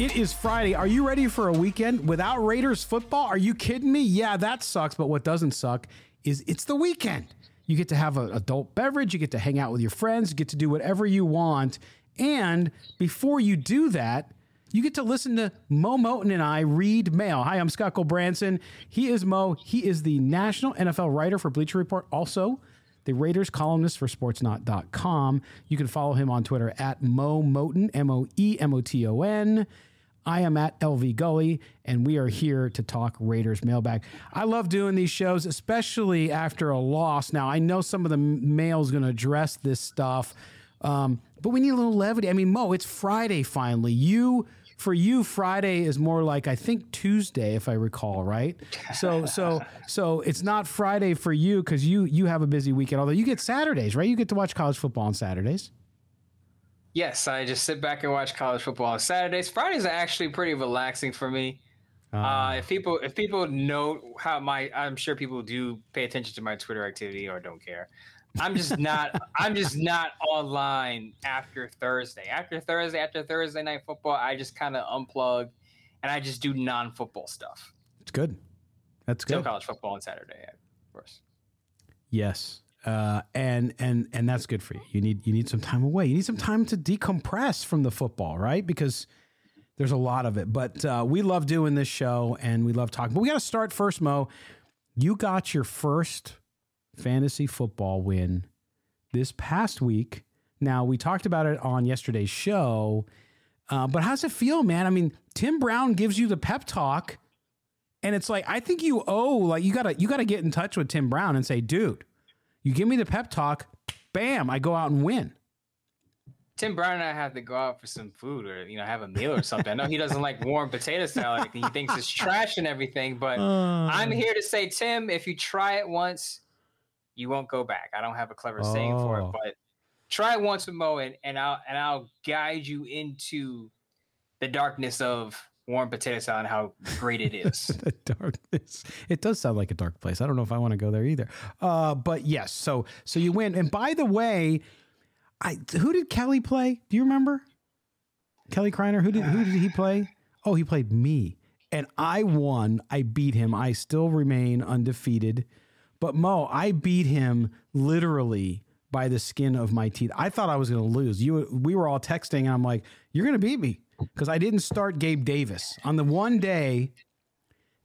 It is Friday. Are you ready for a weekend without Raiders football? Are you kidding me? Yeah, that sucks. But what doesn't suck is it's the weekend. You get to have an adult beverage, you get to hang out with your friends, you get to do whatever you want. And before you do that, you get to listen to Moe Moton and I read mail. Hi, I'm Scott Branson. He is Moe. He is the national NFL writer for Bleacher Report. Also, the Raiders columnist for Sportsnaut.com. You can follow him on Twitter at Moe Moton, M O E M O T O N. I am at LV Gully, and we are here to talk Raiders mailbag. I love doing these shows, especially after a loss. Now, I know some of the mail is going to address this stuff, um, but we need a little levity. I mean, Moe, it's Friday finally. You for you friday is more like i think tuesday if i recall right so so so it's not friday for you because you you have a busy weekend although you get saturdays right you get to watch college football on saturdays Yes, I just sit back and watch college football on Saturdays. Fridays are actually pretty relaxing for me. Uh, uh, if people if people know how my I'm sure people do pay attention to my Twitter activity or don't care. I'm just not I'm just not online after Thursday. After Thursday, after Thursday night football, I just kind of unplug and I just do non-football stuff. It's good. That's good. Still college football on Saturday, of course. Yes uh, and and and that's good for you. You need you need some time away. You need some time to decompress from the football, right? Because there's a lot of it. But uh, we love doing this show and we love talking. But we got to start first, Moe. You got your first fantasy football win this past week. Now we talked about it on yesterday's show, uh, but how's it feel, man? I mean, Tim Brown gives you the pep talk, and it's like I think you owe like you gotta you gotta get in touch with Tim Brown and say, dude you give me the pep talk, bam, I go out and win. Tim Brown and I have to go out for some food or you know have a meal or something. I know he doesn't like warm potato salad. He thinks it's trash and everything. But uh, I'm here to say, Tim, if you try it once, you won't go back. I don't have a clever oh. saying for it, oh. but try it once with Moe, and, and I'll and I'll guide you into the darkness of warm potato and how great it is. the darkness. It does sound like a dark place. I don't know if I want to go there either. Uh, but yes, so so you win. And by the way, I who did Kelly play? Do you remember? Kelly Kreiner. Who did who did he play? Oh, he played me. And I won. I beat him. I still remain undefeated. But Moe, I beat him literally by the skin of my teeth. I thought I was going to lose. You, we were all texting, and I'm like, "You're going to beat me." Because I didn't start Gabe Davis. On the one day,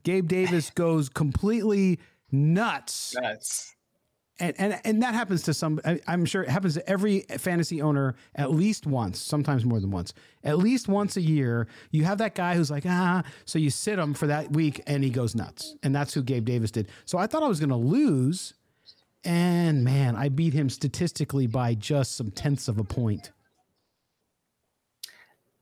Gabe Davis goes completely nuts. Nuts. And, and and that happens to some. I'm sure it happens to every fantasy owner at least once, sometimes more than once. At least once a year, you have that guy who's like ah. So you sit him for that week, and he goes nuts. And that's who Gabe Davis did. So I thought I was going to lose, and man, I beat him statistically by just some tenths of a point.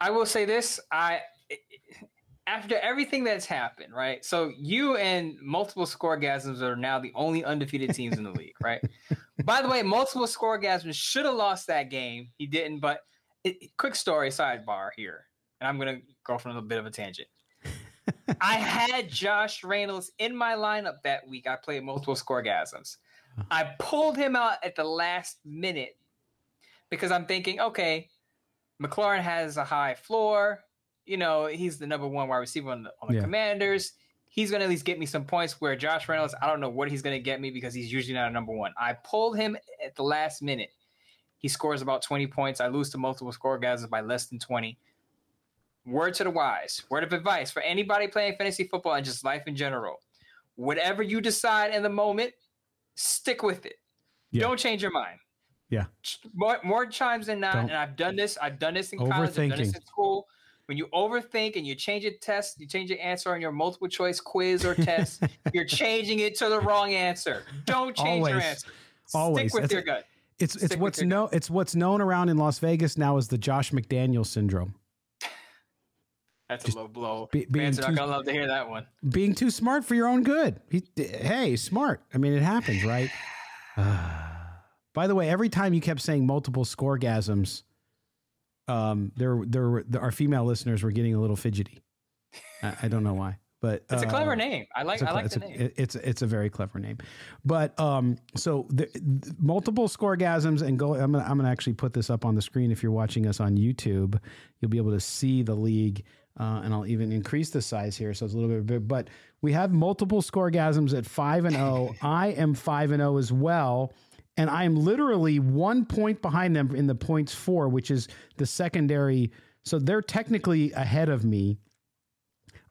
I will say this: I eh, eh, after everything that's happened, right? So you and multiple scoregasms are now the only undefeated teams in the league, right? By the way, multiple scoregasms should have lost that game. He didn't, but it, quick story sidebar here, and I'm gonna go from a little bit of a tangent. I had Josh Reynolds in my lineup that week. I played multiple scoregasms. I pulled him out at the last minute because I'm thinking, okay, McLaurin has a high floor. You know, he's the number one wide receiver on the, on the yeah. Commanders. He's going to at least get me some points. Where Josh Reynolds, I don't know what he's going to get me because he's usually not a number one. I pulled him at the last minute. He scores about 20 points. I lose to multiple score guys by less than 20. Word to the wise, word of advice for anybody playing fantasy football and just life in general. whatever you decide in the moment, stick with it. Yeah. Don't change your mind. Yeah. More, more times than not, Don't- and I've done this. I've done this in college. I've done this in school. When you overthink and you change a test, you change your answer on your multiple choice quiz or test, you're changing it to the wrong answer. Don't change your Always. answer. Always. Stick with That's your gut. It's it's Stick what's your no it's what's known around in Las Vegas now as the Josh McDaniel syndrome. That's a low blow. be- being Fans are too- not gonna love to hear that one. Being too smart for your own good. He, hey, smart. I mean, it happens, right? Ah. By the way, every time you kept saying multiple scoregasms, um, there, there, were, our female listeners were getting a little fidgety. I, I don't know why, but It's a clever uh, name. I like. A, I like the a, name. it- It's it's a very clever name, but um, so the, the multiple scoregasms and go. I'm gonna I'm gonna actually put this up on the screen. If you're watching us on YouTube, you'll be able to see the league, uh, and I'll even increase the size here, so it's a little bit big. But we have multiple scoregasms at five and zero. I am five and zero as well. And I am literally one point behind them in the points four, which is the secondary. So they're technically ahead of me.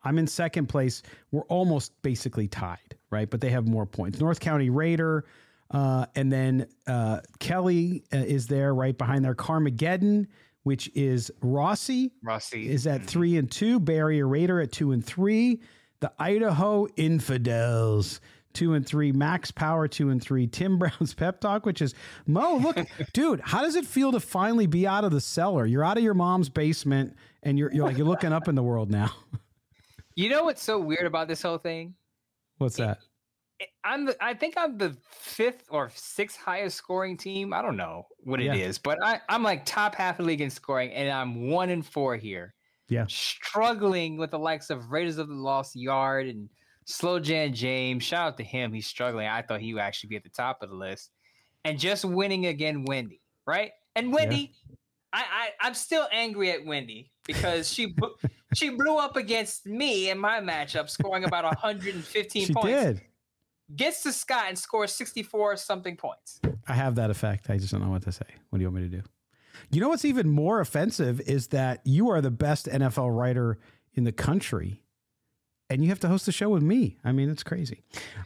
I'm in second place. We're almost basically tied, right? But they have more points. North County Raider, uh, and then uh, Kelly uh, is there right behind there. Carmageddon, which is Rossi, Rossi is at three and two. Barrier Raider at two and three. The Idaho Infidels. Two and three, Max Power two and three, Tim Brown's Pep Talk, which is Moe. Look, dude, how does it feel to finally be out of the cellar? You're out of your mom's basement, and you're you're like you're looking up in the world now. You know what's so weird about this whole thing? What's that? I'm the. I think I'm the fifth or sixth highest scoring team. I don't know what it is, Yeah. but I, I'm like top half of the league in scoring, and I'm one and four here. Yeah. struggling with the likes of Raiders of the Lost Yard and Slow Jam James. Shout out to him. He's struggling. I thought he would actually be at the top of the list. And just winning again, Wendy, right? And Wendy, I, I I'm still angry at Wendy because she she blew up against me in my matchup, scoring about 115 She points. did. Gets to Scott and scores 64 something points. I have that effect. I just don't know what to say. What do you want me to do? You know what's even more offensive is that you are the best NFL writer in the country, and you have to host the show with me. I mean, it's crazy.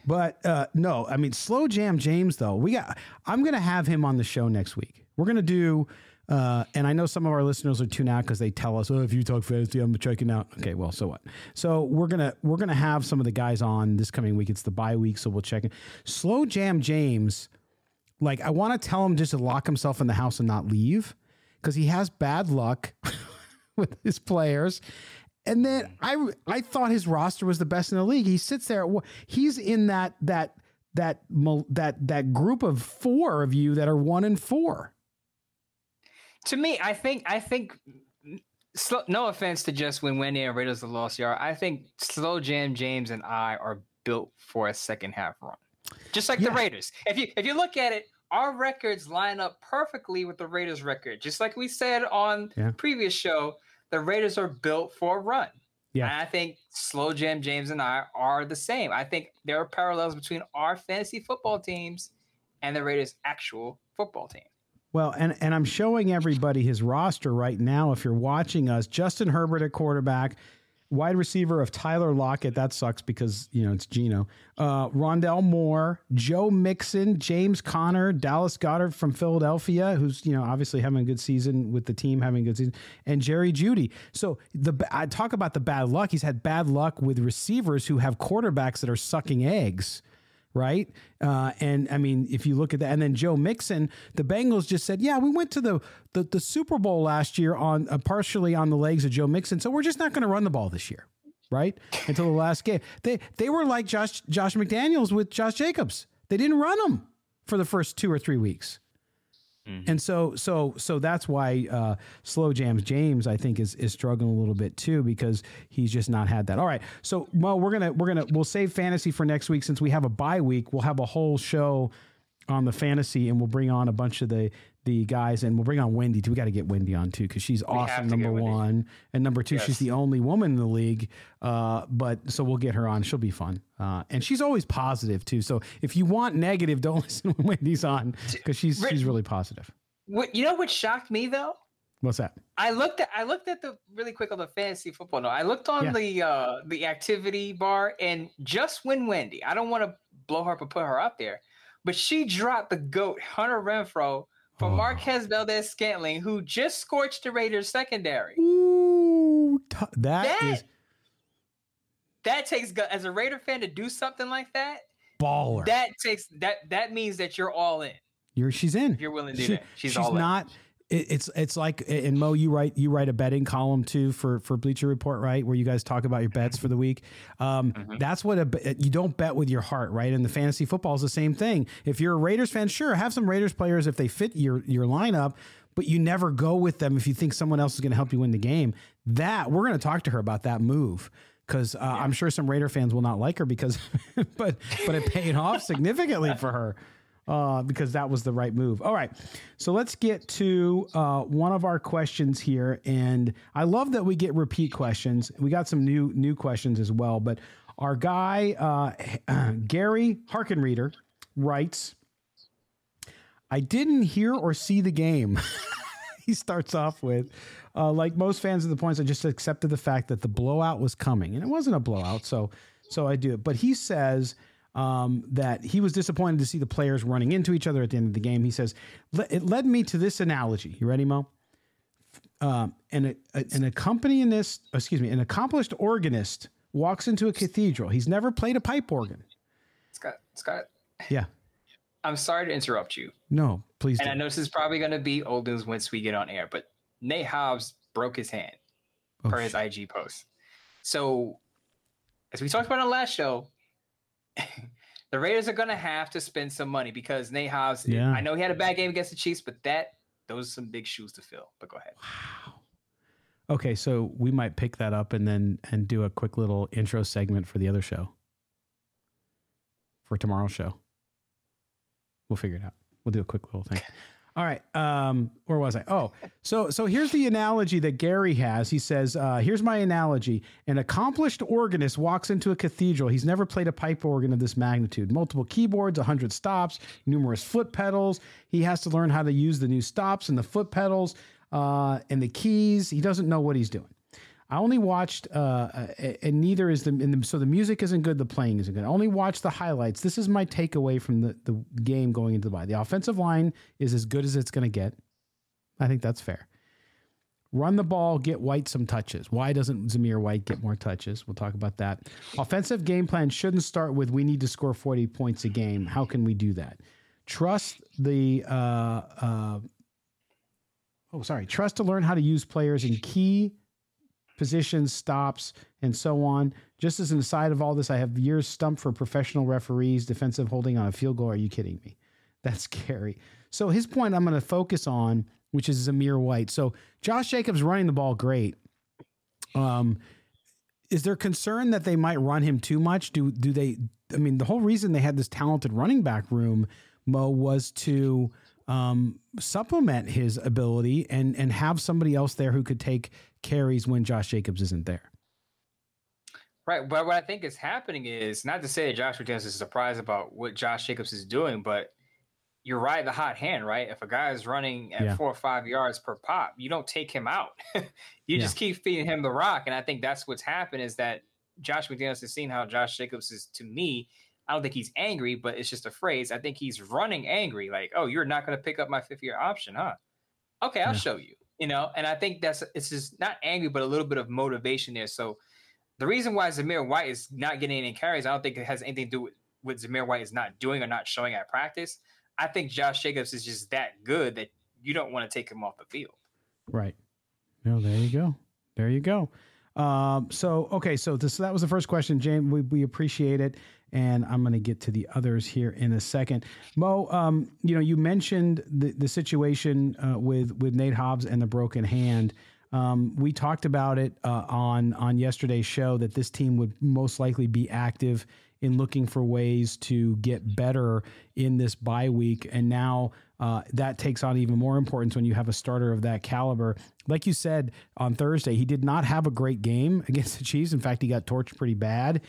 But uh, no, I mean, Slow Jam James though. We got. I'm going to have him on the show next week. We're going to do. Uh, and I know some of our listeners are tuned out because they tell us, "Oh, if you talk fantasy, I'm checking out." Okay, well, so what? So we're gonna we're gonna have some of the guys on this coming week. It's the bye week, so we'll check it. Slow Jam James like I want to tell him just to lock himself in the house and not leave because he has bad luck with his players. And then mm. I I thought his roster was the best in the league. He sits there. He's in that that that that that group of four of you that are one and four. to me, I think I think slow, no offense to just when Wendy and Raiders of the Lost Yard, I think Slow Jam James and I are built for a second half run. Just like the Raiders. If you if you look at it, our records line up perfectly with the Raiders record. Just like we said on Yeah. previous show, the Raiders are built for a run. Yeah. And I think Slow Jam James and I are the same. I think there are parallels between our fantasy football teams and the Raiders' actual football team. Well, and and I'm showing everybody his roster right now. If you're watching us, Justin Herbert at quarterback, wide receiver of Tyler Lockett. That sucks because you know it's Geno. Uh, Rondale Moore, Joe Mixon, James Conner, Dallas Goedert from Philadelphia, who's you know obviously having a good season with the team, having a good season, and Jerry Jeudy. So the I talk about the bad luck. He's had bad luck with receivers who have quarterbacks that are sucking eggs right? Uh, and I mean, if you look at that, and then Joe Mixon, the Bengals just said, "Yeah, we went to the the, the Super Bowl last year on uh, partially on the legs of Joe Mixon, so we're just not going to run the ball this year." Right until the last game, they they were like Josh Josh McDaniels with Josh Jacobs. They didn't run him for the first two or three weeks. And so, so, so that's why uh, Slow Jams James, I think, is is struggling a little bit too because he's just not had that. All right, so we're gonna we're gonna we'll save fantasy for next week since we have a bye week. We'll have a whole show on the fantasy, and we'll bring on a bunch of the the guys, and we'll bring on Wendy too. We got to get Wendy on too because she's have awesome. Number one, and number two, she's the only woman in the league. Uh, but so we'll get her on. She'll be fun, uh, and she's always positive too. So if you want negative, don't listen when Wendy's on because she's she's really positive. What you know what shocked me though? What's that? I looked at I looked at the really quick on the fantasy football. No, I looked on Yeah. the uh the activity bar and just when Wendy, I don't want to blow her up and put her up there, but she dropped the goat Hunter Renfrow for Oh. Marquez Valdes-Scantling, who just scorched the Raiders secondary. Ooh, t- that That is that takes as a Raider fan to do something like that. baller. That takes that that means that you're all in. You're she's in. If you're willing to do She- that, she's, all in. It- It's it's like and Moe, you write you write a betting column too for for Bleacher Report, right? Where you guys talk about your bets for the week. Um, Mm-hmm. That's what a you don't bet with your heart, right? And the fantasy football is the same thing. If you're a Raiders fan, sure, have some Raiders players if they fit your your lineup, but you never go with them if you think someone else is going to help you win the game. That we're going to talk to her about that move because uh, I'm sure some Raider fans will not like her because, but but it paid off significantly for her uh, because that was the right move. All right, so let's get to uh, one of our questions here, and I love that we get repeat questions. We got some new new questions as well, but our guy uh, Gary Harkenreader writes. I didn't hear or see the game. he starts off with, uh, like most fans of the points, I just accepted the fact that the blowout was coming, and it wasn't a blowout, so so I do it. But he says um, that he was disappointed to see the players running into each other at the end of the game. He says it led me to this analogy. You ready, Mo? Um, and a, a, an accompanist, excuse me, an accomplished organist walks into a cathedral. He's never played a pipe organ. Scott, Scott, Yeah, I'm sorry to interrupt you. no, please. And I know this is probably going to be old news once we get on air, but Nate Hobbs broke his hand Oh, per his IG post. So, as we talked about on the last show, the Raiders are going to have to spend some money because Nate Hobbs, Yeah. I know he had a bad game against the Chiefs, but that those are some big shoes to fill. But go ahead. Wow. Okay, so we might pick that up and then and do a quick little intro segment for the other show. For tomorrow's show. We'll figure it out. We'll do a quick little thing. All right. Um, where was I? Oh, so so here's the analogy that Gary has. He says, uh, "Here's my analogy: An accomplished organist walks into a cathedral. He's never played a pipe organ of this magnitude. Multiple keyboards, hundred stops, numerous foot pedals. He has to learn how to use the new stops and the foot pedals uh, and the keys. He doesn't know what he's doing." I only watched, uh, and neither is the, the, so the music isn't good, the playing isn't good. I only watched the highlights. This is my takeaway from the, the game going into the bye. The offensive line is as good as it's going to get. I think that's fair. Run the ball, get White some touches. Why doesn't Zamir White get more touches? We'll talk about that. Offensive game plan shouldn't start with we need to score 40 points a game. How can we do that? Trust the, uh, uh, oh, sorry, trust to learn how to use players in key positions, stops, and so on. Just as an aside of all this, I have years stumped for professional referees, defensive holding on a field goal. Are you kidding me? That's scary. So his point I'm going to focus on, which is Zamir White. So Josh Jacobs running the ball great. Um, is there concern that they might run him too much? Do do they? I mean, the whole reason they had this talented running back room, Moe, was to um, supplement his ability and and have somebody else there who could take carries when Josh Jacobs isn't there. Right. But what I think is happening is not to say that Josh McDaniels is surprised about what Josh Jacobs is doing, but you're right, the hot hand, right? If a guy is running at Yeah. four or five yards per pop, you don't take him out. you Yeah. just keep feeding him the rock. And I think that's what's happened is that Josh McDaniels has seen how Josh Jacobs is to me. I don't think he's angry, but it's just a phrase. I think he's running angry, like, oh, you're not going to pick up my fifth year option, huh? Okay, I'll Yeah. show you. You know, and I think that's it's just not angry, but a little bit of motivation there. So the reason why Zamir White is not getting any carries, I don't think it has anything to do with what Zamir White is not doing or not showing at practice. I think Josh Jacobs is just that good that you don't want to take him off the field. Right. No, there you go. There you go. Um, so okay, so this that was the first question, James. We, we appreciate it, and I'm going to get to the others here in a second. Moe, um, you know, you mentioned the the situation uh, with with Nate Hobbs and the broken hand. Um, we talked about it uh, on on yesterday's show that this team would most likely be active in looking for ways to get better in this bye week, and now uh, that takes on even more importance when you have a starter of that caliber. Like you said on Thursday, he did not have a great game against the Chiefs. In fact, he got torched pretty bad.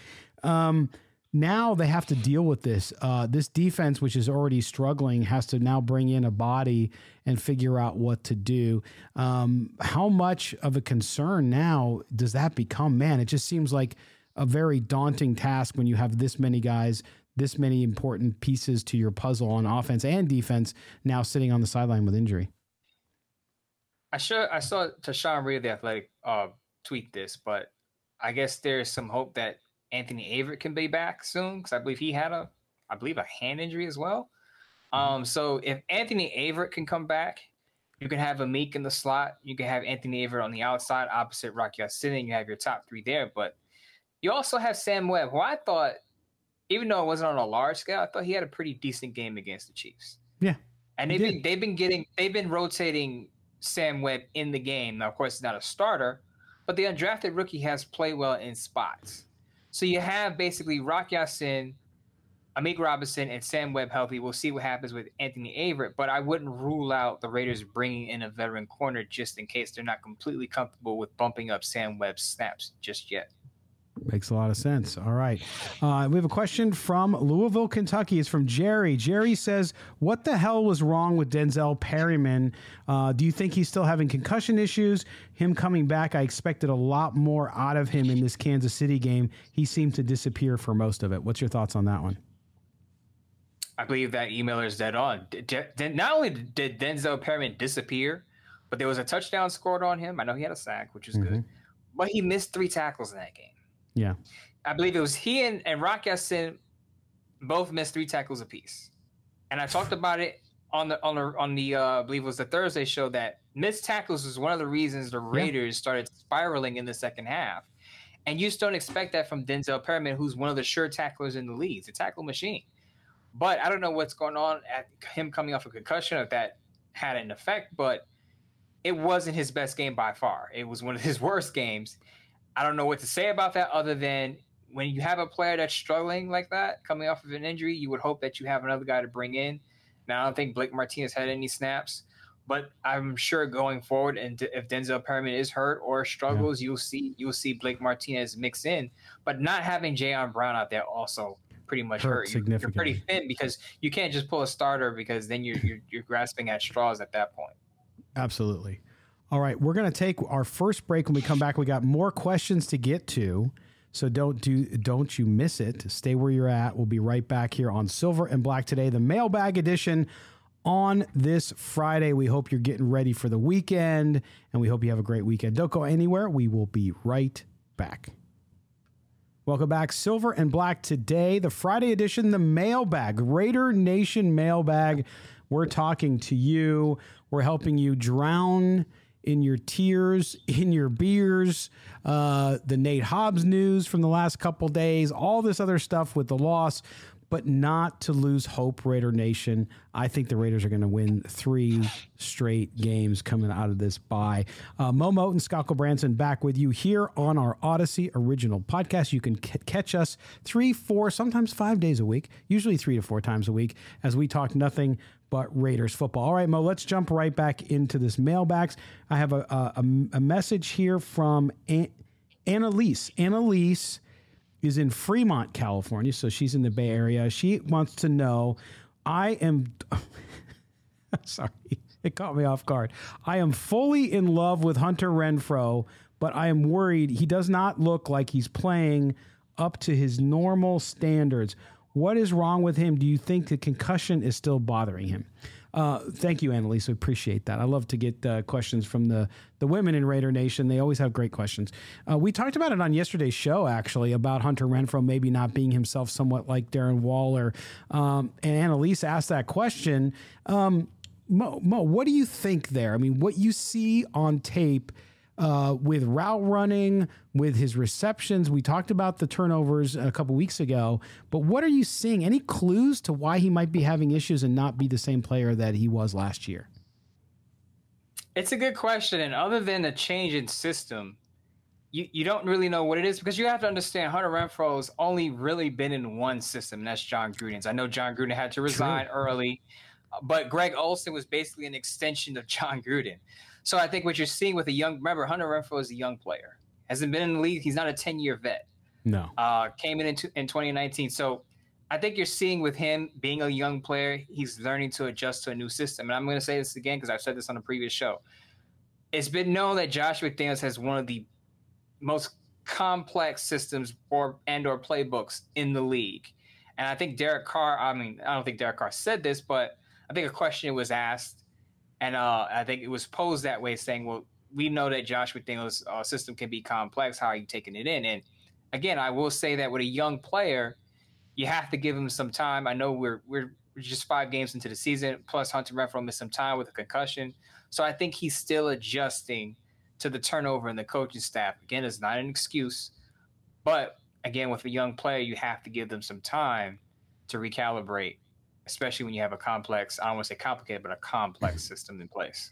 Um, now they have to deal with this. Uh, this defense, which is already struggling, has to now bring in a body and figure out what to do. Um, how much of a concern now does that become? Man, it just seems like a very daunting task when you have this many guys, this many important pieces to your puzzle on offense and defense now sitting on the sideline with injury. I sure I saw Tashan Reed, the athletic, uh, tweet this, but I guess there's some hope that Anthony Averett can be back soon because I believe he had a, I believe a hand injury as well. Mm-hmm. Um, so if Anthony Averett can come back, you can have Amik in the slot. You can have Anthony Averett on the outside opposite Rock Ya-Sin. You have your top three there, but you also have Sam Webb, who I thought, even though it wasn't on a large scale, I thought he had a pretty decent game against the Chiefs. Yeah, and they've been they've been getting they've been rotating Sam Webb in the game. Now, of course, he's not a starter, but the undrafted rookie has played well in spots. So you have basically Rock Ya-Sin, Amik Robinson, and Sam Webb healthy. We'll see what happens with Anthony Averett, but I wouldn't rule out the Raiders bringing in a veteran corner just in case they're not completely comfortable with bumping up Sam Webb's snaps just yet. Makes a lot of sense. All right. Uh, we have a question from Louisville, Kentucky. It's from Jerry. Jerry says, What the hell was wrong with Denzel Perryman? Uh, do you think he's still having concussion issues? Him coming back, I expected a lot more out of him in this Kansas City game. He seemed to disappear for most of it. What's your thoughts on that one? I believe that emailer is dead on. Not only did Denzel Perryman disappear, but there was a touchdown scored on him. I know he had a sack, which is mm-hmm. good, but he missed three tackles in that game. Yeah. I believe it was he and, and Rock Ya-Sin both missed three tackles apiece. And I talked about it on the on the on the uh, I believe it was the Thursday show that missed tackles was one of the reasons the Raiders yeah. started spiraling in the second half. And you just don't expect that from Denzel Perryman, who's one of the sure tacklers in the league, the tackle machine. But I don't know what's going on at him coming off a concussion if that had an effect, but it wasn't his best game by far. It was one of his worst games. I don't know what to say about that other than when you have a player that's struggling like that, coming off of an injury, you would hope that you have another guy to bring in. Now, I don't think Blake Martinez had any snaps, but I'm sure going forward, and if Denzel Perryman is hurt or struggles, yeah. you'll see you'll see Blake Martinez mix in. But not having Jayon Brown out there also pretty much hurt. hurt. You're, you're, pretty thin because you can't just pull a starter because then you're, you're, you're grasping at straws at that point. Absolutely. All right, we're going to take our first break. When we come back, we got more questions to get to. So don't do don't you miss it. Stay where you're at. We'll be right back here on Silver and Black today, the mailbag edition on this Friday. We hope you're getting ready for the weekend and we hope you have a great weekend. Don't go anywhere. We will be right back. Welcome back, Silver and Black today, the Friday edition, the mailbag, Raider Nation mailbag. We're talking to you. We're helping you drown in your tears, in your beers, uh, the Nate Hobbs news from the last couple days, all this other stuff with the loss, but not to lose hope, Raider Nation. I think the Raiders are going to win three straight games coming out of this bye. Uh, Moe Moton and Scott Branson back with you here on our Odyssey original podcast. You can c- catch us three, four, sometimes five days a week, usually three to four times a week, as we talk nothing but Raiders football. All right, Moe, let's jump right back into this mailbags. I have a, a, a message here from An- Annalise. Annalise is in Fremont, California, so she's in the Bay Area. She wants to know I am sorry, it caught me off guard. I am fully in love with Hunter Renfrow, but I am worried he does not look like he's playing up to his normal standards. What is wrong with him? Do you think the concussion is still bothering him? Uh, thank you, Annalise. We appreciate that. I love to get uh, questions from the, the women in Raider Nation. They always have great questions. Uh, we talked about it on yesterday's show, actually, about Hunter Renfrow maybe not being himself somewhat like Darren Waller. Um, and Annalise asked that question. Um, Moe, Moe, what do you think there? I mean, what you see on tape – uh, with route running, with his receptions. We talked about the turnovers a couple weeks ago, but what are you seeing? Any clues to why he might be having issues and not be the same player that he was last year? It's a good question. And other than a change in system, you, you don't really know what it is because you have to understand Hunter Renfrow's only really been in one system, and that's Jon Gruden's. I know Jon Gruden had to resign True. early, but Greg Olson was basically an extension of Jon Gruden. So I think what you're seeing with a young, remember Hunter Renfrow is a young player, hasn't been in the league. He's not a 10 year vet. No. Uh, came in in, in 2019. So I think you're seeing with him being a young player, he's learning to adjust to a new system. And I'm going to say this again because I've said this on a previous show. It's been known that Josh McDaniels has one of the most complex systems or and or playbooks in the league. And I think Derek Carr, I mean, I don't think Derek Carr said this, but I think a question was asked, and uh, I think it was posed that way, saying, "Well, we know that Josh McDaniels' uh, system can be complex. How are you taking it in?" And again, I will say that with a young player, you have to give him some time. I know we're we're just five games into the season, plus Hunter Renfrow missed some time with a concussion, so I think he's still adjusting to the turnover in the coaching staff. Again, it's not an excuse, but again, with a young player, you have to give them some time to recalibrate, especially when you have a complex, I don't want to say complicated, but a complex system in place.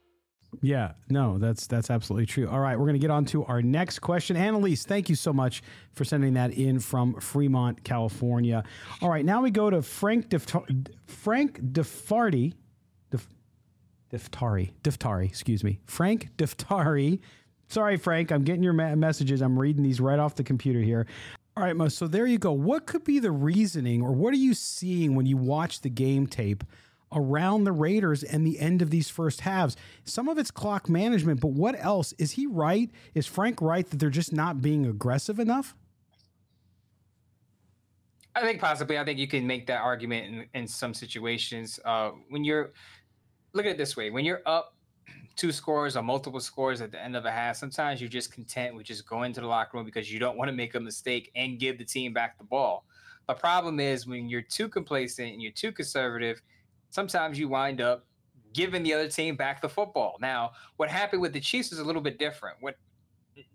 Yeah, no, that's that's absolutely true. All right, we're going to get on to our next question. Annalise, thank you so much for sending that in from Fremont, California. All right, now we go to Frank Dif- Frank Defarty. Dif- Diftari, Diftari, excuse me. Frank Diftari. Sorry, Frank, I'm getting your ma- messages. I'm reading these right off the computer here. All right, so there you go. What could be the reasoning or what are you seeing when you watch the game tape around the Raiders and the end of these first halves. Some of it's clock management, but what else? Is he right? Is Frank right that they're just not being aggressive enough? I think possibly. I think you can make that argument in, in some situations. Uh, when you're look at it this way, when you're up two scores or multiple scores at the end of a half, sometimes you're just content with just going to the locker room because you don't want to make a mistake and give the team back the ball. The problem is when you're too complacent and you're too conservative, sometimes you wind up giving the other team back the football. Now, what happened with the Chiefs is a little bit different. What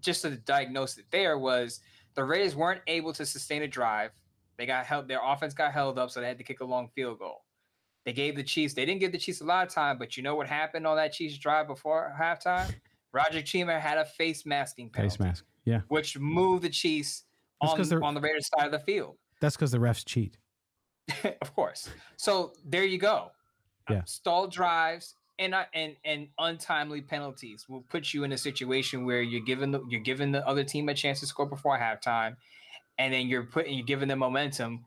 just to diagnose it there was the Raiders weren't able to sustain a drive. They got held, their offense got held up, so they had to kick a long field goal. They gave the Chiefs, they didn't give the Chiefs a lot of time, but you know what happened on that Chiefs drive before halftime? Roger Chima had a face masking penalty, face mask, yeah, which moved the Chiefs on, on the Raiders side of the field. That's because the refs cheat. of course. So there you go. Yeah. Stall drives and uh, and and untimely penalties will put you in a situation where you're giving the you're giving the other team a chance to score before halftime, and then you're putting you're giving them momentum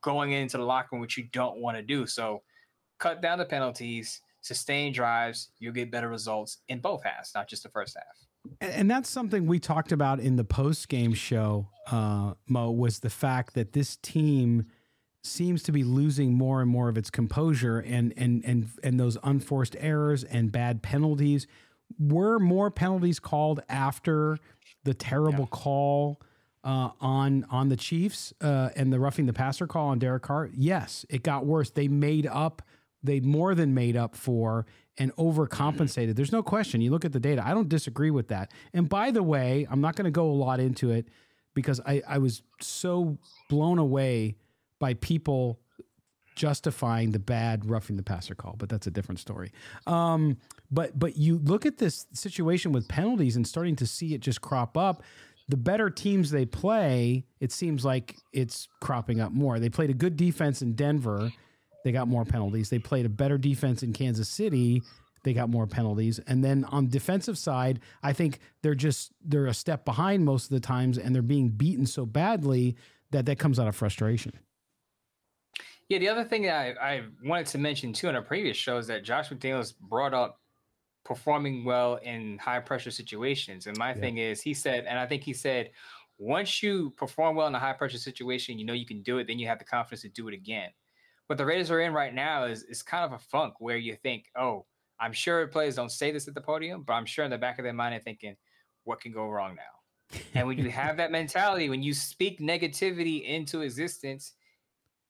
going into the locker room, which you don't want to do. So cut down the penalties, sustain drives, you'll get better results in both halves, not just the first half. And, and that's something we talked about in the post game show, uh, Mo, was the fact that this team seems to be losing more and more of its composure and and and and those unforced errors and bad penalties. Were more penalties called after the terrible yeah. call uh, on on the Chiefs uh, and the roughing the passer call on Derek Carr? Yes, it got worse. They made up. They more than made up for and overcompensated. There's no question. You look at the data. I don't disagree with that. And by the way, I'm not going to go a lot into it because I, I was so blown away by people justifying the bad roughing the passer call, but that's a different story. Um, but but you look at this situation with penalties and starting to see it just crop up. The better teams they play, it seems like it's cropping up more. They played a good defense in Denver, they got more penalties. They played a better defense in Kansas City, they got more penalties. And then on defensive side, I think they're just they're a step behind most of the times, and they're being beaten so badly that that comes out of frustration. Yeah, the other thing that I, I wanted to mention too in a previous show is that Josh McDaniels brought up performing well in high pressure situations. And my yeah. thing is, he said, and I think he said, Once you perform well in a high pressure situation, you know you can do it. Then you have the confidence to do it again. What the Raiders are in right now is is kind of a funk where you think, oh, I'm sure players don't say this at the podium, but I'm sure in the back of their mind they're thinking, what can go wrong now? and when you have that mentality, when you speak negativity into existence,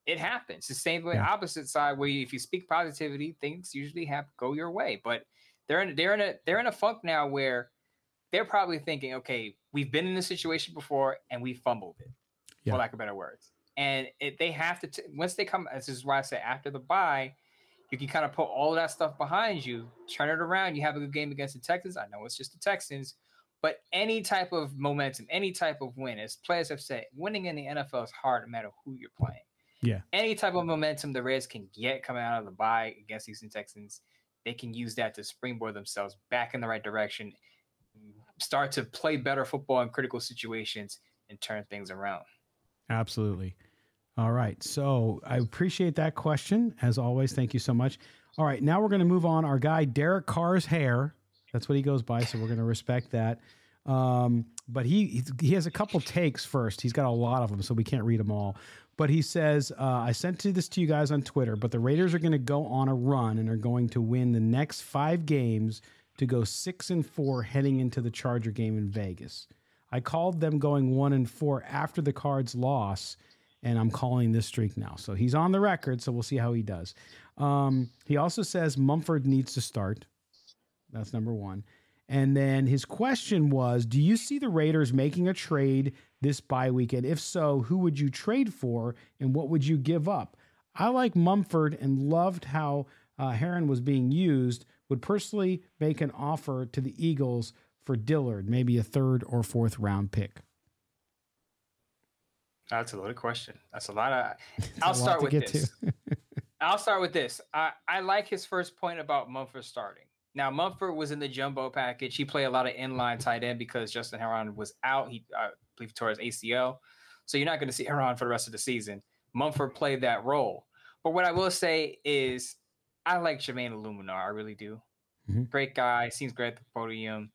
it happens. The same way, yeah. opposite side, where you, if you speak positivity, things usually have go your way. But they're in they're in a they're in a funk now where they're probably thinking, okay, we've been in this situation before and we fumbled it, yeah. for lack of better words. And it, they have to t- once they come. This is why I say after the buy, you can kind of put all of that stuff behind you, turn it around. You have a good game against the Texans. I know it's just the Texans, but any type of momentum, any type of win, as players have said, winning in the NFL is hard no matter who you're playing. Yeah. Any type of momentum the Reds can get coming out of the bye against Houston Texans, they can use that to springboard themselves back in the right direction, start to play better football in critical situations, and turn things around. Absolutely. All right. So I appreciate that question. As always, thank you so much. All right. Now we're going to move on. Our guy, Derek Carr's hair. That's what he goes by. So we're going to respect that. Um, but he he has a couple takes first. He's got a lot of them, so we can't read them all. But he says, uh, I sent this to you guys on Twitter, but the Raiders are going to go on a run and are going to win the next five games to go six and four heading into the Charger game in Vegas. I called them going one and four after the Cards loss, and I'm calling this streak now. So he's on the record, so we'll see how he does. Um, he also says Munford needs to start. That's number one. And then his question was Do you see the Raiders making a trade this bye weekend? If so, who would you trade for and what would you give up? I like Munford and loved how uh, Herron was being used. Would personally make an offer to the Eagles for Dillard, maybe a third or fourth round pick. That's a loaded question. That's a lot of. I'll start with this. I'll start with this. I, I like his first point about Munford starting. Now Munford was in the jumbo package. He played a lot of inline tight end because Justin Herron was out. He I believe tore his ACL, so you're not going to see Herron for the rest of the season. Munford played that role. But what I will say is, I like Jermaine Eluemunor. I really do. Mm-hmm. Great guy. Seems great at the podium.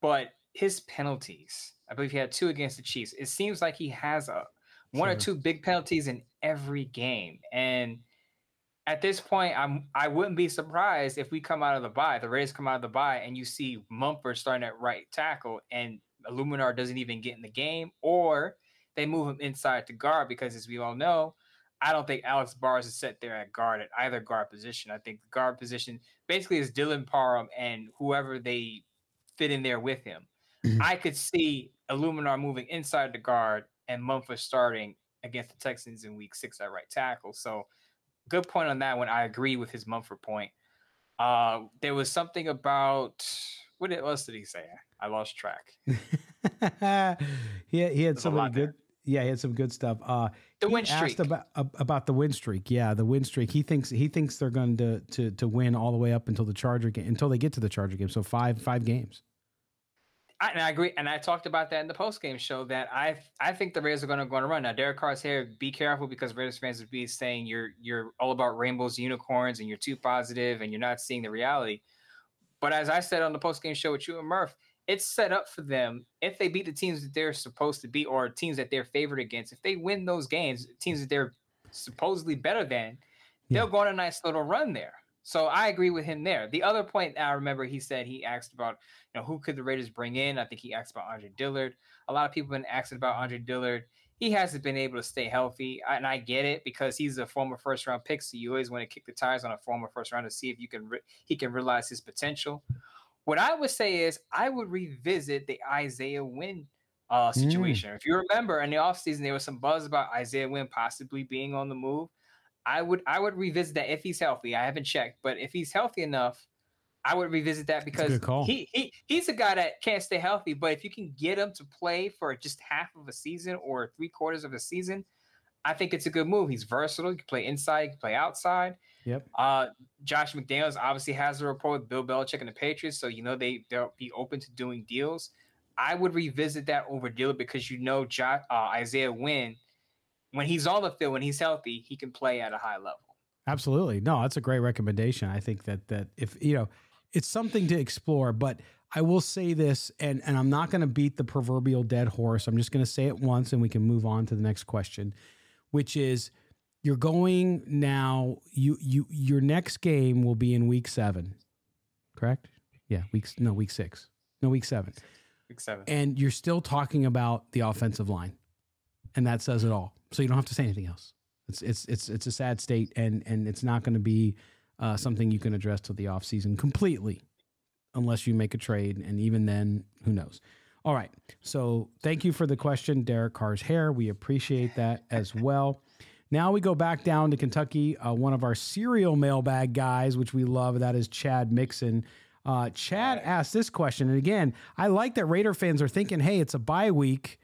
But his penalties, I believe he had two against the Chiefs. It seems like he has a one sure. or two big penalties in every game, and at this point, I'm I wouldn't be surprised if we come out of the bye, the Rays come out of the bye, and you see Munford starting at right tackle, and Eluemunor doesn't even get in the game, or they move him inside to guard because, as we all know, I don't think Alex Bars is set there at guard at either guard position. I think the guard position basically is Dylan Parham and whoever they fit in there with him. Mm-hmm. I could see Eluemunor moving inside the guard and Munford starting against the Texans in Week Six at right tackle. So good point on that one. I agree with his Munford point. Uh, there was something about what else did he say? I lost track. he he had some good. There. Yeah, he had some good stuff. Uh, the win streak. about about the win streak. Yeah, the win streak. He thinks he thinks they're going to to to win all the way up until the Charger game until they get to the Charger game. So five five games. I, and I agree, and I talked about that in the post game show that I I think the Raiders are going to go on a run. Now, Derek Carr's here. Be careful because Raiders fans would be saying you're you're all about rainbows, unicorns, and you're too positive, and you're not seeing the reality. But as I said on the post game show with you and Murph, it's set up for them if they beat the teams that they're supposed to beat or teams that they're favored against. If they win those games, teams that they're supposedly better than, yeah. they'll go on a nice little run there. So I agree with him there. The other point I remember he said he asked about, you know, who could the Raiders bring in? I think he asked about Andre Dillard. A lot of people have been asking about Andre Dillard. He hasn't been able to stay healthy, and I get it because he's a former first round pick. So you always want to kick the tires on a former first round to see if you can re- he can realize his potential. What I would say is I would revisit the Isaiah Wynn uh, mm. situation. Mm. If you remember in the offseason, there was some buzz about Isaiah Wynn possibly being on the move. I would I would revisit that if he's healthy. I haven't checked, but if he's healthy enough, I would revisit that because he, he he's a guy that can't stay healthy. But if you can get him to play for just half of a season or three quarters of a season, I think it's a good move. He's versatile. He can play inside, he can play outside. Yep. Uh, Josh McDaniels obviously has a rapport with Bill Belichick and the Patriots, so you know they they'll be open to doing deals. I would revisit that over deal because you know uh, Isaiah Wynn when he's on the field, when he's healthy, he can play at a high level. Absolutely. No, that's a great recommendation. I think that that if you know, it's something to explore, but I will say this, and, and I'm not going to beat the proverbial dead horse. I'm just going to say it once and we can move on to the next question, which is you're going now, you you your next game will be in week seven, correct? Yeah, week no, week six. No, week seven. Week seven. And you're still talking about the offensive line. And that says it all. So you don't have to say anything else. It's it's it's it's a sad state and and it's not going to be uh, something you can address till the offseason completely unless you make a trade. And even then, who knows? All right. So thank you for the question, Derek Carr's hair. We appreciate that as well. Now we go back down to Kentucky. Uh, one of our serial mailbag guys, which we love, that is Chad Mixon. Uh, Chad asked this question. And again, I like that Raider fans are thinking, hey, it's a bye week.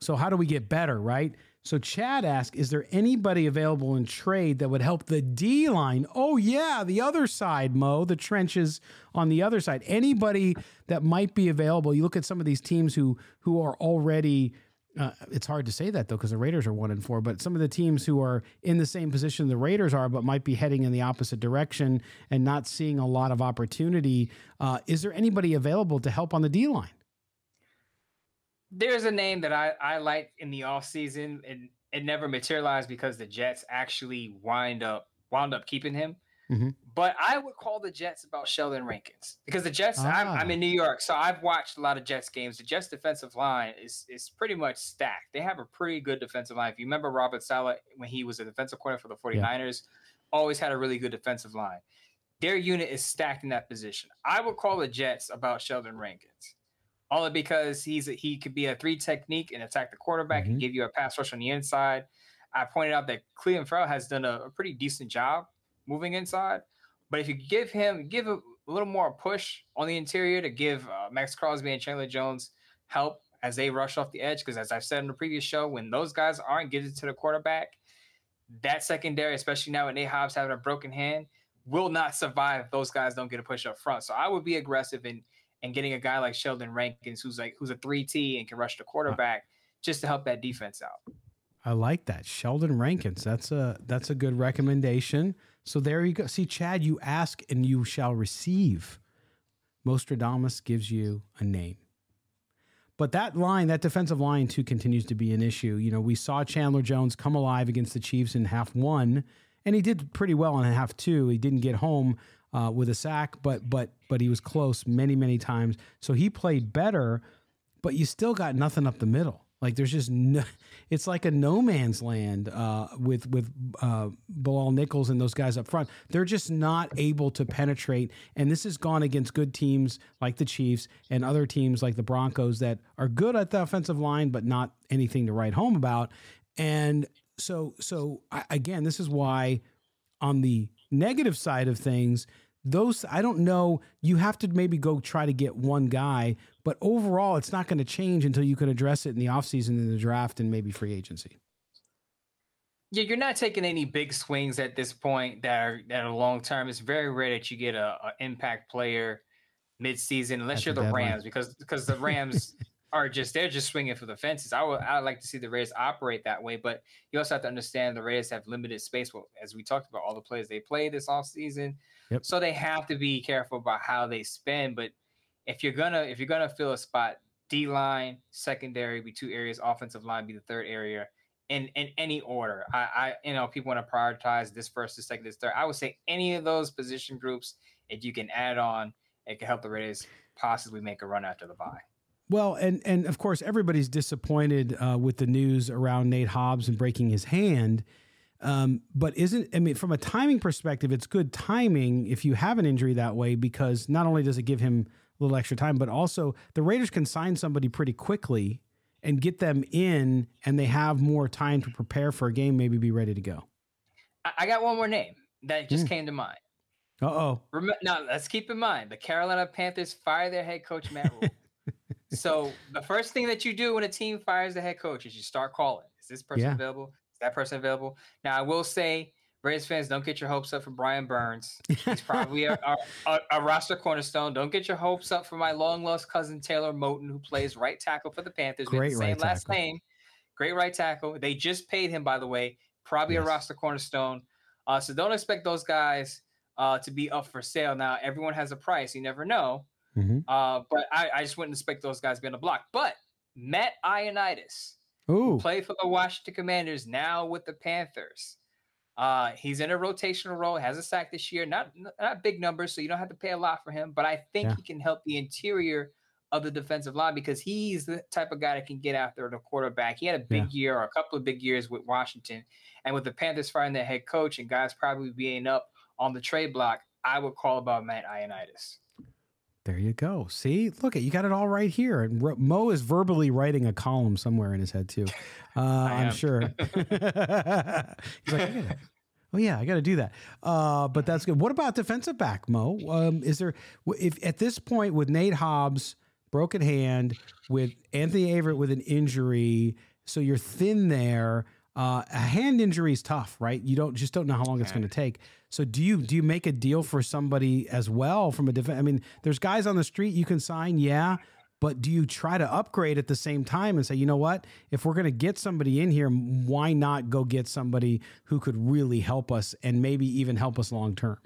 So how do we get better, right? So Chad asked, is there anybody available in trade that would help the D line? Oh yeah, the other side, Moe, the trenches on the other side. Anybody that might be available. You look at some of these teams who who are already uh, it's hard to say that though because the Raiders are one and four, but some of the teams who are in the same position the Raiders are, but might be heading in the opposite direction and not seeing a lot of opportunity. Uh, is there anybody available to help on the D line? There's a name that I, I like in the offseason and it never materialized because the Jets actually wind up wound up keeping him. Mm-hmm. But I would call the Jets about Sheldon Rankins because the Jets. Ah. I'm, I'm in New York, so I've watched a lot of Jets games. The Jets defensive line is is pretty much stacked. They have a pretty good defensive line. If you remember Robert Saleh when he was a defensive corner for the 49ers, always had a really good defensive line. Their unit is stacked in that position. I would call the Jets about Sheldon Rankins only because he's a, he could be a three technique and attack the quarterback Mm-hmm. and give you a pass rush on the inside. I pointed out that Clelin Ferrell has done a, a pretty decent job moving inside, but if you give him give a, a little more push on the interior to give uh, Maxx Crosby and Chandler Jones help as they rush off the edge, because as I've said in the previous show, when those guys aren't getting to the quarterback, that secondary, especially now with Nate Hobbs having a broken hand, will not survive if those guys don't get a push up front. So I would be aggressive in and getting a guy like Sheldon Rankins, who's like who's a three T and can rush the quarterback, just to help that defense out. I like that. Sheldon Rankins. That's a that's a good recommendation. So there you go. See, Chad, you ask and you shall receive. Mostradamus gives you a name. But that line, that defensive line too, continues to be an issue. You know, we saw Chandler Jones come alive against the Chiefs in half one, and he did pretty well in half two. He didn't get home uh, with a sack, but but but he was close many many times. So he played better, but you still got nothing up the middle. Like there's just no, it's like a no man's land uh, with with uh, Bilal Nichols and those guys up front. They're just not able to penetrate, and this has gone against good teams like the Chiefs and other teams like the Broncos that are good at the offensive line, but not anything to write home about. And so so I, again, this is why on the negative side of things, those I don't know. You have to maybe go try to get one guy, but overall, it's not going to change until you can address it in the offseason, in the draft, and maybe free agency. Yeah, you're not taking any big swings at this point that are that are long term. It's very rare that you get a, a impact player mid season, unless you're the the. Rams, because because the Rams are just they're just swinging for the fences. I would I would like to see the Raiders operate that way, but you also have to understand the Raiders have limited space. Well, as we talked about, all the players they play this offseason. Yep. so they have to be careful about how they spend. But if you're gonna if you're gonna fill a spot, D line, secondary be two areas, offensive line be the third area. In, in any order, I, I you know people want to prioritize this first, this second, this third. I would say any of those position groups, if you can add on, it can help the Raiders possibly make a run after the bye. Well, and and of course, everybody's disappointed uh, with the news around Nate Hobbs and breaking his hand. Um, but isn't I mean, from a timing perspective, it's good timing if you have an injury that way because not only does it give him a little extra time, but also the Raiders can sign somebody pretty quickly and get them in, and they have more time to prepare for a game, maybe be ready to go. I, got one more name that just Mm. came to mind. Uh oh. Rem- now let's keep in mind the Carolina Panthers fire their head coach Matt Rhule. so the first thing that you do when a team fires the head coach is you start calling. Is this person Yeah. available? Is that person available? Now I will say, Raiders fans, don't get your hopes up for Brian Burns. He's probably a, a, a, roster cornerstone. Don't get your hopes up for my long lost cousin Taylor Moton, who plays right tackle for the Panthers. Great the same right last tackle. name. Great right tackle. They just paid him, by the way. Probably Yes. a roster cornerstone. Uh, so don't expect those guys uh, to be up for sale. Now, everyone has a price. You never know. Mhm. Uh, but I, I just wouldn't expect those guys to be on the block. But Matt Ioannidis, Ooh, played for the Washington Commanders, now with the Panthers. Uh, he's in a rotational role, has a sack this year, not not big numbers, so you don't have to pay a lot for him. But I think Yeah. he can help the interior of the defensive line because he's the type of guy that can get after the quarterback. He had a big year or a couple of big years with Washington, and with the Panthers firing their head coach and guys probably being up on the trade block, I would call about Matt Ioannidis. There you go. See, look at you got it all right here. And Moe is verbally writing a column somewhere in his head too. Uh, I'm sure. He's like, gotta, oh yeah, I got to do that. Uh, but that's good. What about defensive back, Moe? Um, is there if at this point with Nate Hobbs broken hand, with Anthony Averett with an injury, so you're thin there. Uh, a hand injury is tough, right? You don't just don't know how long it's going to take. So do you do you make a deal for somebody as well from a defense? I mean, there's guys on the street you can sign, yeah, but do you try to upgrade at the same time and say, you know what, if we're going to get somebody in here, why not go get somebody who could really help us and maybe even help us long term?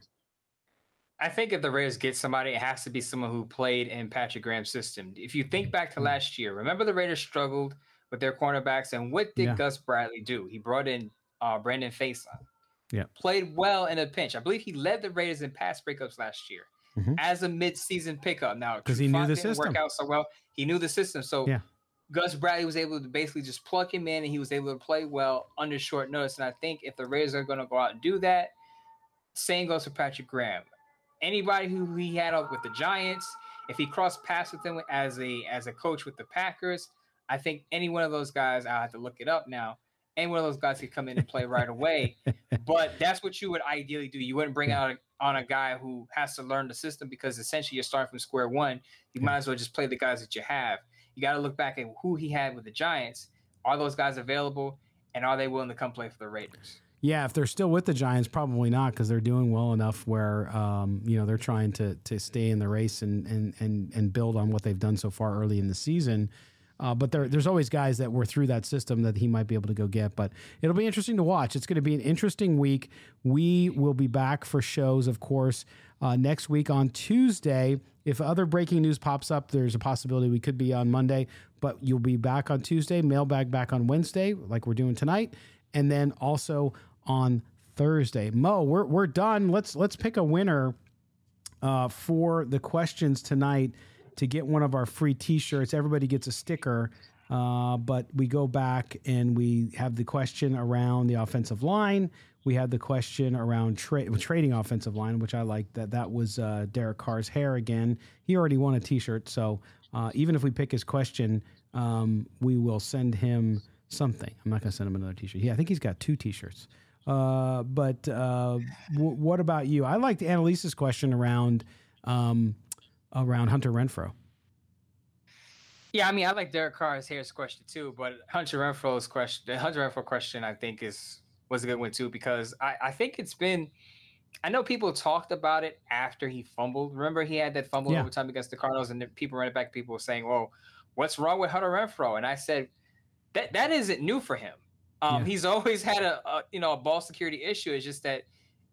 I think if the Raiders get somebody, it has to be someone who played in Patrick Graham's system. If you think back to last year, remember the Raiders struggled with their cornerbacks, and what did Yeah. Gus Bradley do? He brought in uh, Brandon Facyson. Yeah. Played well in a pinch. I believe he led the Raiders in pass breakups last year Mhm. as a midseason pickup. Now, because he knew the didn't system. Work out so well. He knew the system. So Yeah. Gus Bradley was able to basically just plug him in, and he was able to play well under short notice. And I think if the Raiders are going to go out and do that, same goes for Patrick Graham. Anybody who he had up with the Giants, if he crossed paths with them as a as a coach with the Packers, I think any one of those guys, I'll have to look it up now. Any one of those guys could come in and play right away. But that's what you would ideally do. You wouldn't bring out a, on a guy who has to learn the system because essentially you're starting from square one. You might as well just play the guys that you have. You got to look back at who he had with the Giants. Are those guys available? And are they willing to come play for the Raiders? Yeah, if they're still with the Giants, probably not because they're doing well enough where um, you know they're trying to to stay in the race and and and and build on what they've done so far early in the season. Uh, but there, there's always guys that were through that system that he might be able to go get. But it'll be interesting to watch. It's going to be an interesting week. We will be back for shows, of course, uh, next week on Tuesday. If other breaking news pops up, there's a possibility we could be on Monday, but you'll be back on Tuesday. Mailbag back on Wednesday, like we're doing tonight, and then also on Thursday. Moe, we're we're done. Let's let's pick a winner uh, for the questions tonight to get one of our free T-shirts. Everybody gets a sticker, uh, but we go back and we have the question around the offensive line. We had the question around tra- trading offensive line, which I like. That that was uh, Derek Carr's hair again. He already won a T-shirt, so uh, even if we pick his question, um, we will send him something. I'm not going to send him another T-shirt. Yeah, I think he's got two T-shirts. Uh, but uh, w- what about you? I liked Annalisa's question around um, around Hunter Renfrow. Yeah, I mean, I like Derek Carr's hair's question too, but Hunter Renfrow's question, the Hunter Renfrow question, I think is was a good one too because I, I think it's been. I know people talked about it after he fumbled. Remember, he had that fumble Yeah. overtime against the Cardinals, and people running back, people were saying, "Well, what's wrong with Hunter Renfrow?" And I said, "That that isn't new for him. Um, Yeah. He's always had a, a you know a ball security issue. It's just that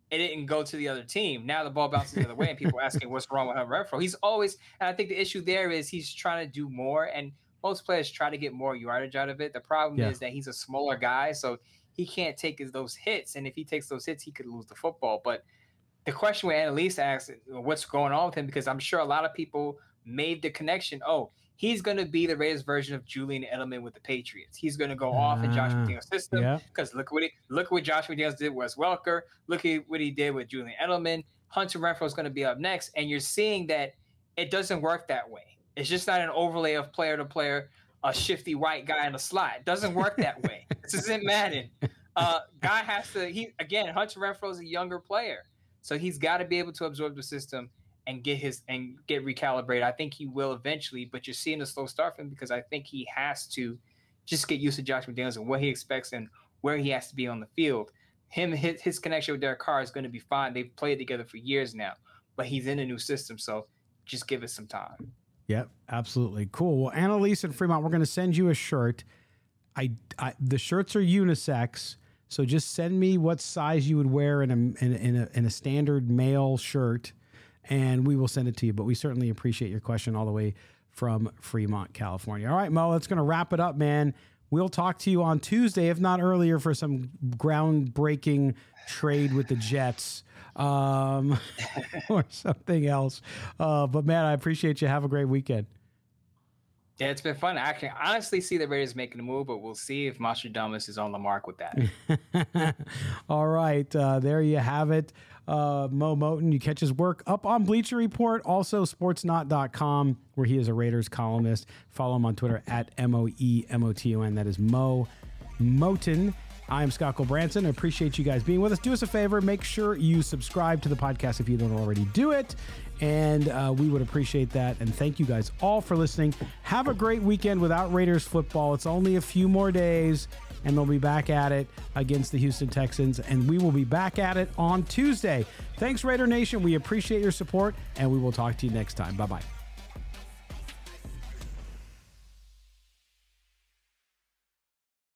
it didn't go to the other team. Now the ball bounces the other way, and people are asking what's wrong with Hunter Renfrow. He's always, and I think the issue there is he's trying to do more, and most players try to get more yardage out of it. The problem Yeah. is that he's a smaller guy, so he can't take his, those hits, and if he takes those hits, he could lose the football. But the question where Annalise asked what's going on with him, because I'm sure a lot of people made the connection. Oh, he's going to be the Raiders version of Julian Edelman with the Patriots. He's going to go off in Josh Ah, McDaniel's system yeah. because look what he look what Josh McDaniels did with Wes Welker. Look at what he did with Julian Edelman. Hunter Renfrow is going to be up next, and you're seeing that it doesn't work that way. It's just not an overlay of player to player, a shifty white guy in a slot. It doesn't work that way. this isn't Madden. Uh, guy has to. He again, Hunter Renfrow is a younger player, so he's got to be able to absorb the system and get his and get recalibrated. I think he will eventually, but you're seeing a slow start for him because I think he has to just get used to Josh McDaniels and what he expects and where he has to be on the field. Him his, his connection with Derek Carr is going to be fine. They've played together for years now, but he's in a new system, so just give it some time. Yep, absolutely. Cool. Well, Annalise and Fremont, we're going to send you a shirt. I, I the shirts are unisex, so just send me what size you would wear in a in in a, in a standard male shirt, and we will send it to you. But we certainly appreciate your question all the way from Fremont, California. All right, Moe, that's going to wrap it up, man. We'll talk to you on Tuesday, if not earlier, for some groundbreaking trade with the Jets um, or something else. Uh, but man, I appreciate you. Have a great weekend. Yeah, it's been fun. I can honestly see the Raiders making a move, but we'll see if Nostradamus is on the mark with that. All right, uh, there you have it. Uh, Moe Moton, you catch his work up on Bleacher Report, also sportsnaut.com, where he is a Raiders columnist. Follow him on Twitter at M O E M O T O N. That is Moe Moton. I'm Scott Gulbransen. I appreciate you guys being with us. Do us a favor, make sure you subscribe to the podcast if you don't already do it. And uh, we would appreciate that. And thank you guys all for listening. Have a great weekend without Raiders football. It's only a few more days, and they'll be back at it against the Houston Texans. And we will be back at it on Tuesday. Thanks, Raider Nation. We appreciate your support, and we will talk to you next time. Bye bye.